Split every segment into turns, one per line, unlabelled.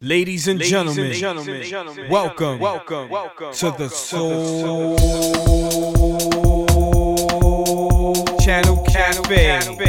Ladies and gentlemen, welcome, welcome, welcome to the SOLE Channel Cafe.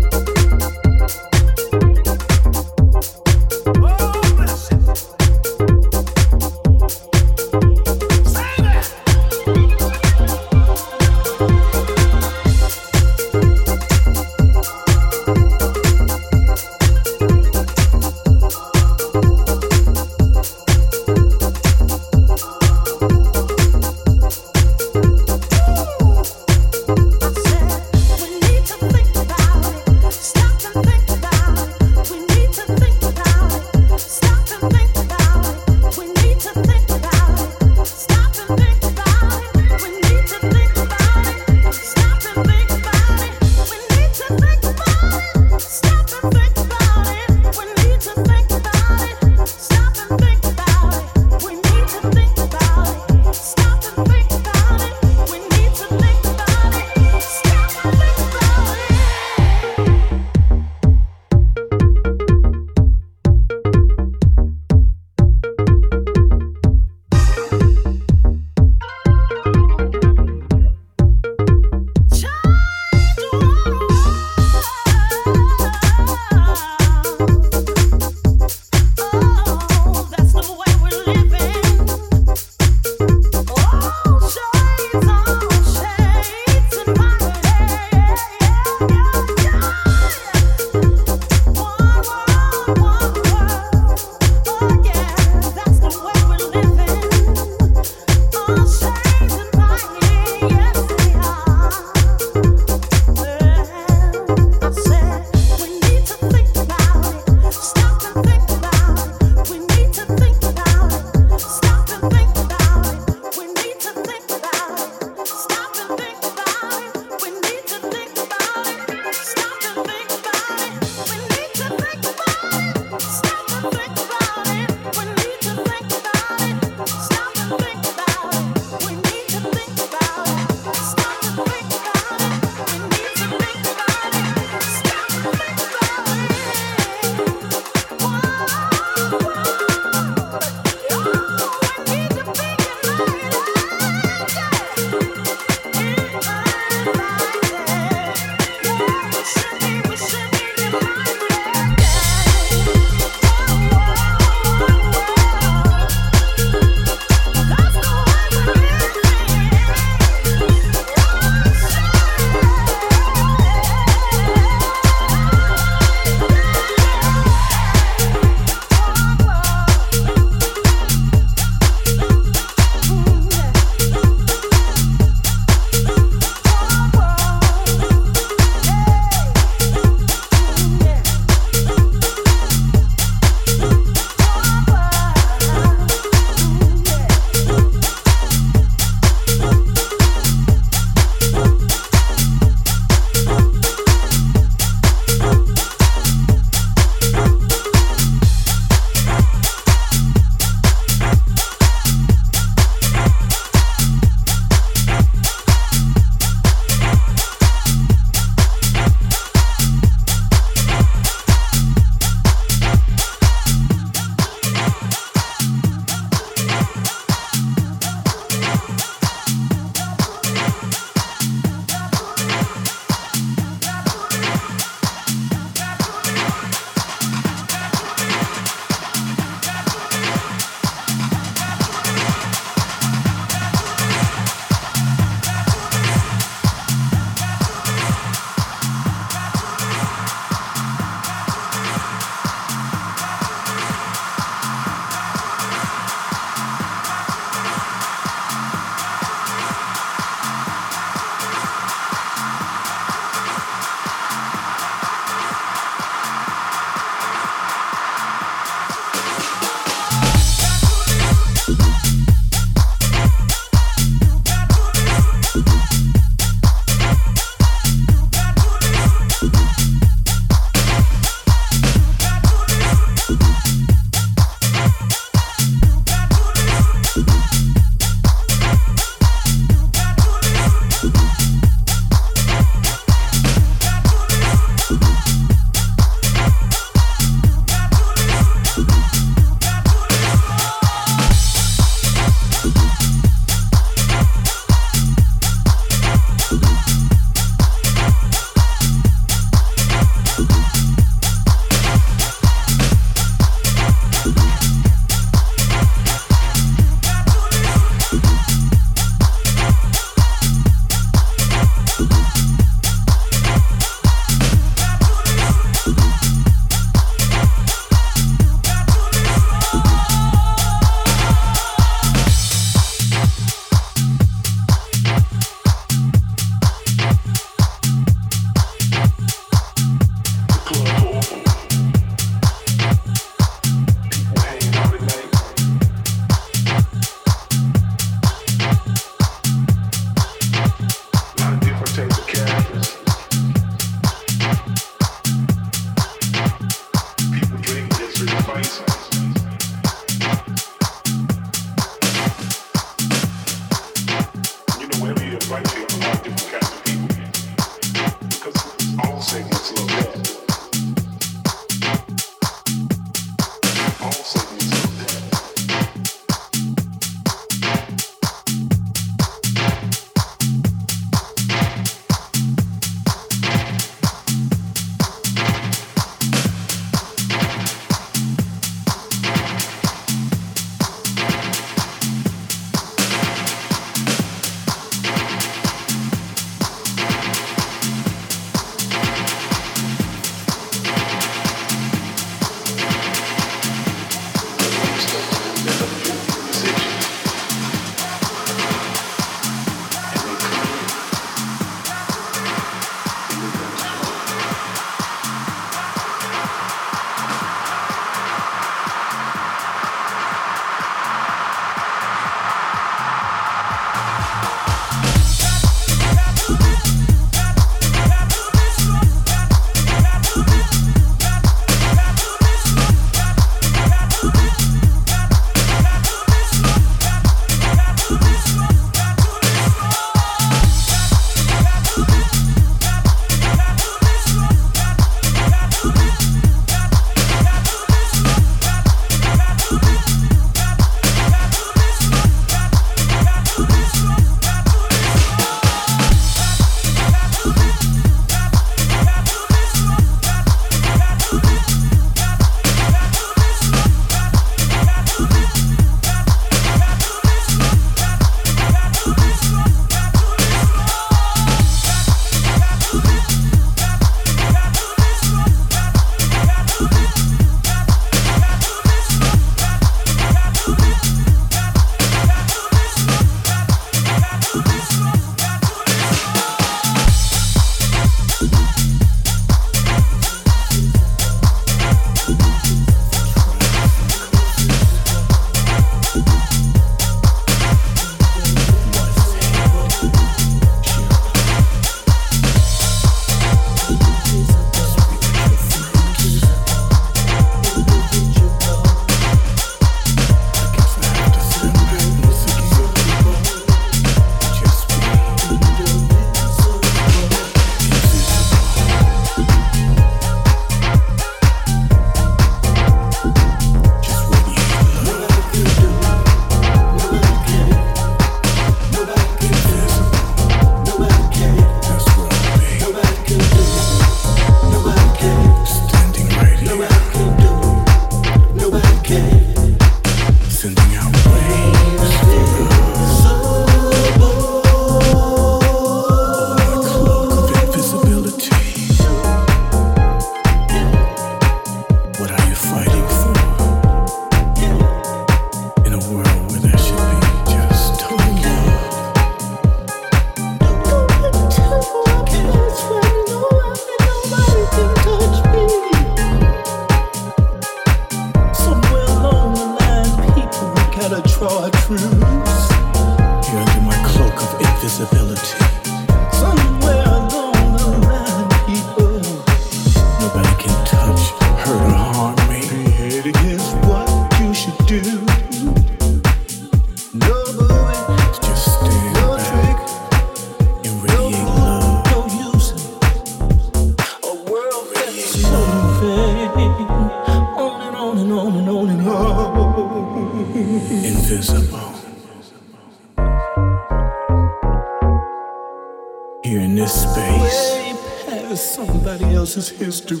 History.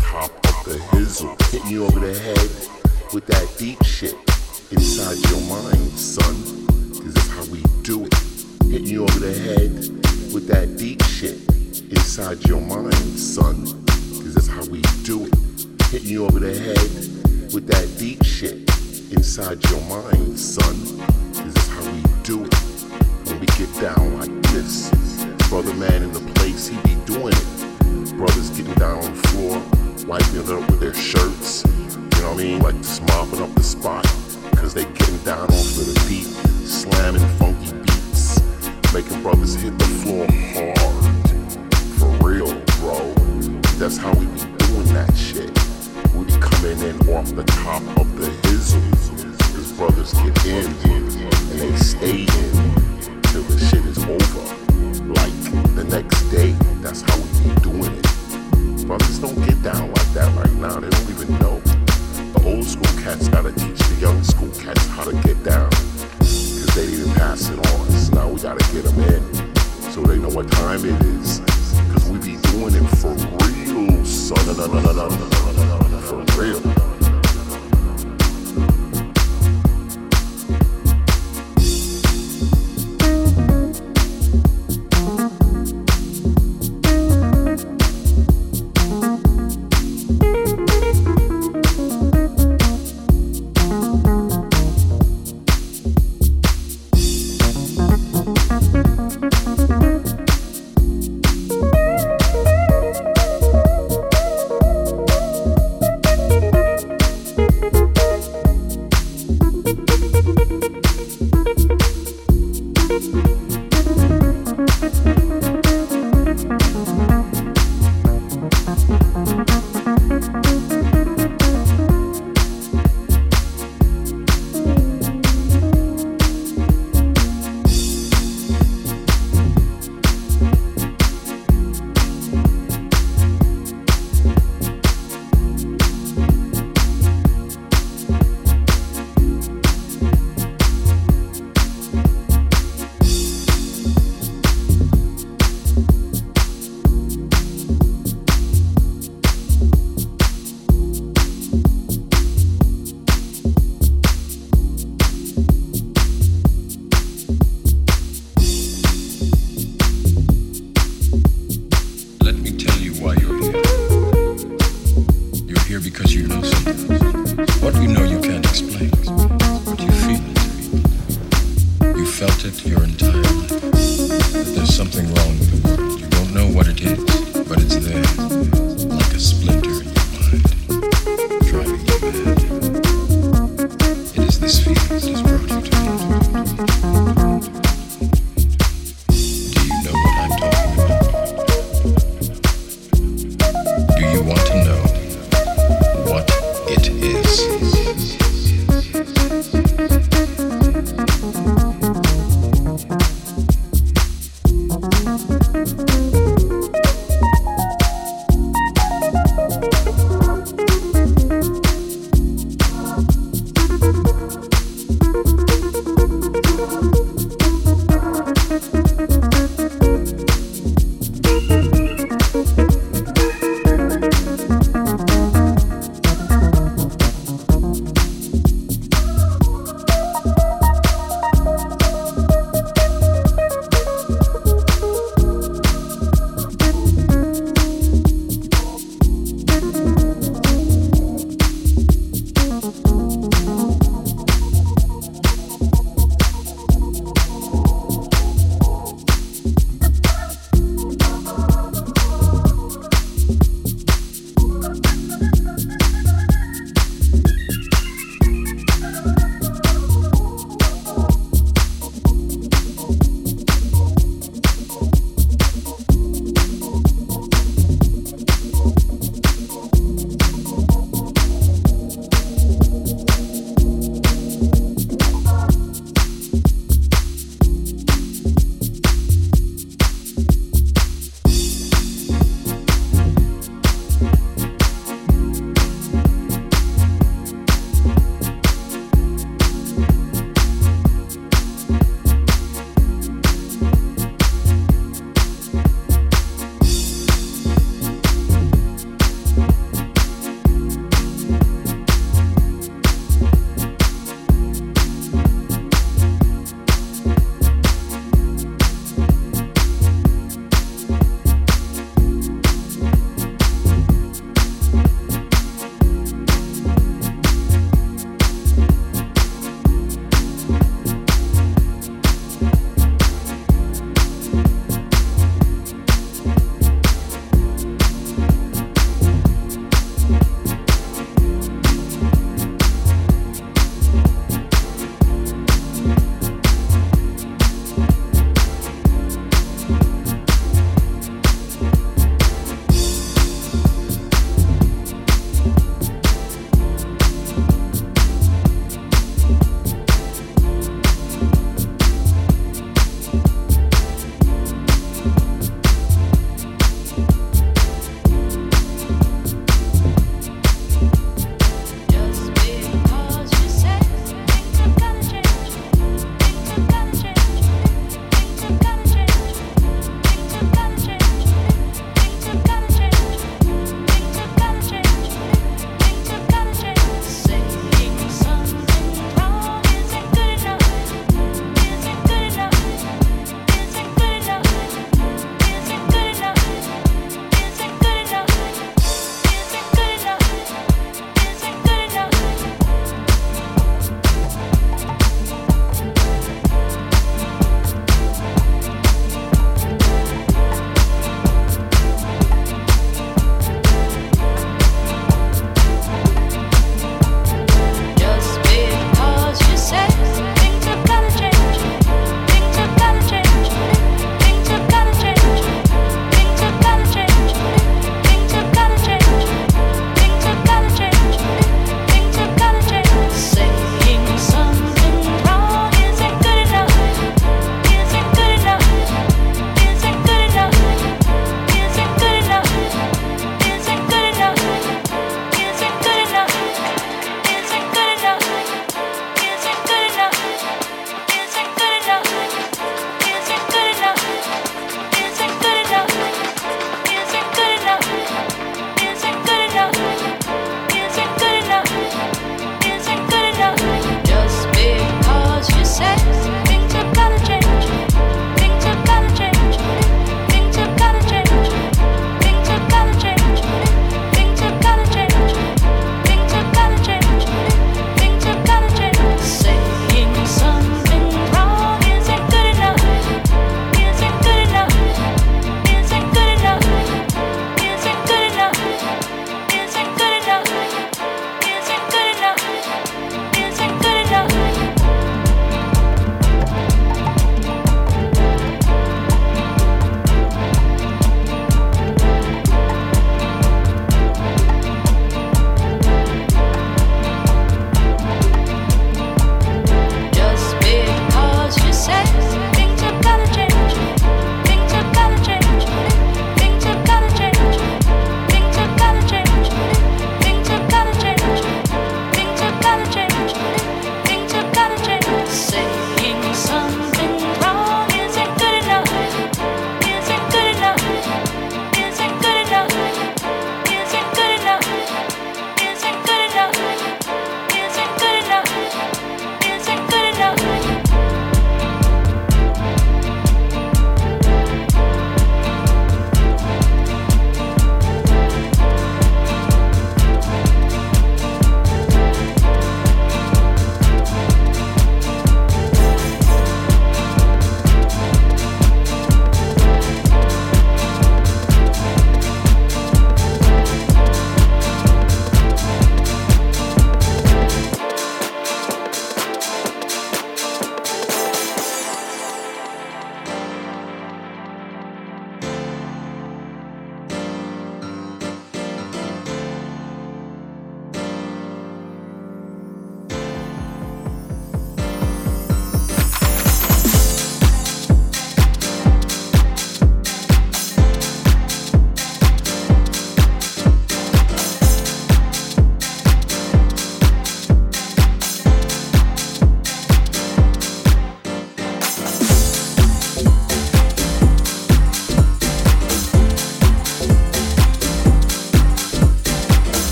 pop the hizzle,
hitting you over the head with
that deep shit inside your mind, son. This that's how we do it. Hitting you over the head with that deep shit inside your mind, son. This that's how we do it. Hitting you over the head with that deep shit inside your mind, son. This that's how we do it. When we get down like this, brother man in the place, he be doing it. Brothers getting down on the floor wiping up with their shirts. You know what I mean? Like just mopping up the spot. Cause they getting down off of the beat, slamming funky beats, making brothers hit the floor hard. For real, bro. That's how we be doing that shit. We be coming in off the top of the hizzle. Cause brothers get in and they stay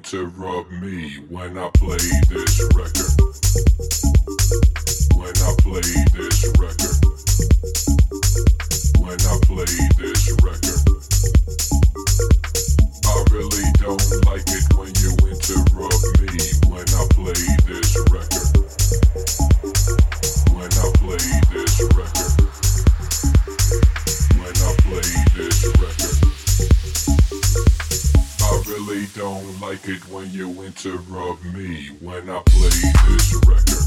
interrupt me when I play this record. When I play this record. When I play when you interrupt me when I play this record.